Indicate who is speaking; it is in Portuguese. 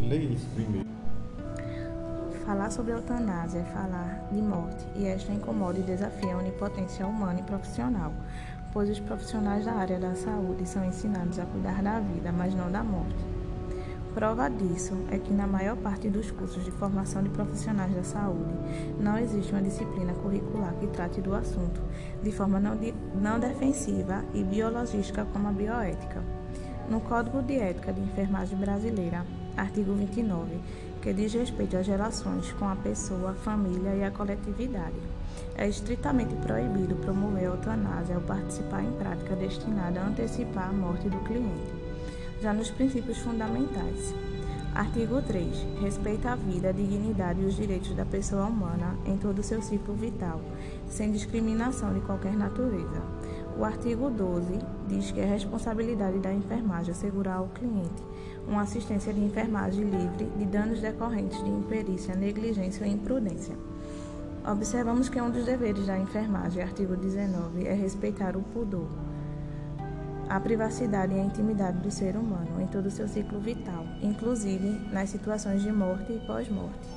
Speaker 1: Leia isso primeiro.
Speaker 2: Falar sobre eutanásia é falar de morte, e esta incomoda e desafia a onipotência humana e profissional, pois os profissionais da área da saúde são ensinados a cuidar da vida, mas não da morte. Prova disso é que na maior parte dos cursos de formação de profissionais da saúde não existe uma disciplina curricular que trate do assunto de forma não, de, não defensiva e biologística como a bioética. No Código de Ética de Enfermagem Brasileira, artigo 29, que diz respeito às relações com a pessoa, a família e a coletividade. É estritamente proibido promover a eutanásia ou participar em prática destinada a antecipar a morte do cliente. Já nos princípios fundamentais, Artigo 3. Respeita a vida, a dignidade e os direitos da pessoa humana em todo o seu ciclo vital, sem discriminação de qualquer natureza. O artigo 12 diz que é responsabilidade da enfermagem assegurar ao cliente uma assistência de enfermagem livre de danos decorrentes de imperícia, negligência ou imprudência. Observamos que um dos deveres da enfermagem, artigo 19, é respeitar o pudor, a privacidade e a intimidade do ser humano em todo o seu ciclo vital, inclusive nas situações de morte e pós-morte.